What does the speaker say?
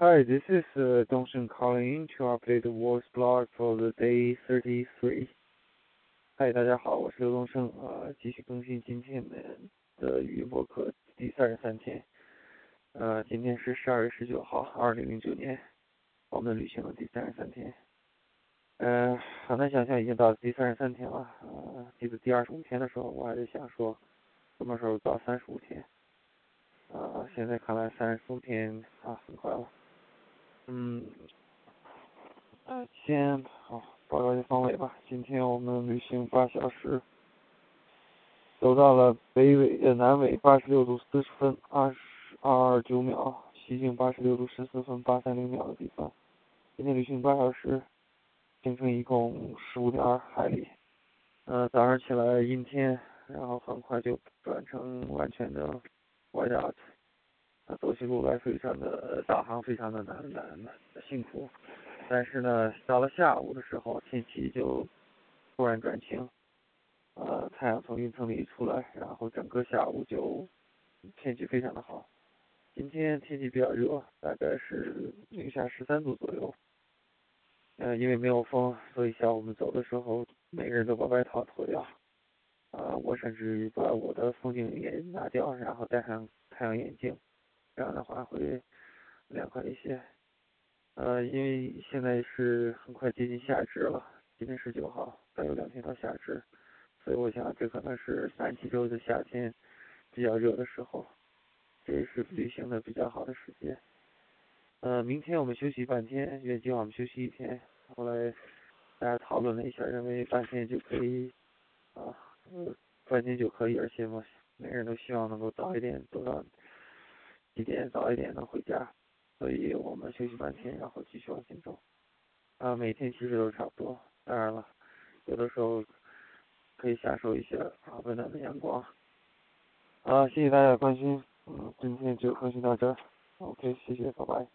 Hi, this is uh, Dongsheng calling to update the voice blog for the day thirty three. 嗨，大家好，我是刘东胜啊，继续更新今天的语音播客第三十三天。呃，今天是十二月十九号，二零零九年，我们旅行的第三十三天。嗯，很难想象已经到第三十三天了。啊，记得第二十五天的时候，我还在想说，什么时候到三十五天？啊，现在看来三十五天啊，很快了。嗯，先好报告一下方位吧。今天我们旅行八小时，走到了北纬呃南纬八十六度四十分二十二九秒，西经八十六度十四分八三零秒的地方。今天旅行八小时，行程一共十五点二海里。呃，早上起来阴天，然后很快就转成完全的火辣。走起路来非常的导航非常的难难难辛苦，但是呢，到了下午的时候，天气就突然转晴，呃，太阳从云层里出来，然后整个下午就天气非常的好。今天天气比较热，大概是零下十三度左右。呃，因为没有风，所以下午我们走的时候，每个人都把外套脱掉。啊，我甚至把我的风景也拿掉，然后戴上太阳眼镜。这样的话会凉快一些，呃，因为现在是很快接近夏至了，今天十九号，还有两天到夏至，所以我想这可能是南极洲的夏天比较热的时候，这也是旅行的比较好的时间。呃，明天我们休息半天，原计划我们休息一天，后来大家讨论了一下，认为半天就可以，啊，半天就可以，而且嘛，每个人都希望能够早一点走到。一点早一点能回家，所以我们休息半天，然后继续往前走。啊，每天其实都差不多。当然了，有的时候可以享受一下啊温暖的阳光。啊，谢谢大家的关心，嗯，今天就更新到这。OK，谢谢，拜拜。